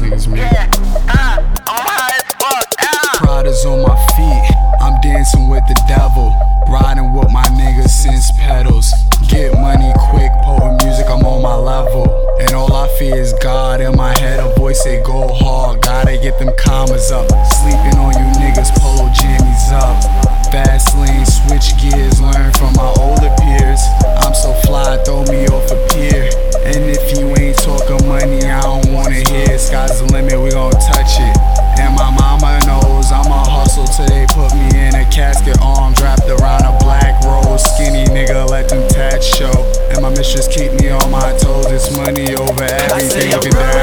this. Pride is on my feet. I'm dancing with the devil. Riding with my niggas since pedals. Get money quick, potent music, I'm on my level. And all I fear is God in my head. A voice say go hard. Gotta get them commas up. limit, we gon' touch it. And my mama knows I'm a hustle till they put me in a casket, arms wrapped around a black rose. Skinny nigga, let them tats show. And my mistress keep me on my toes, it's money over everything.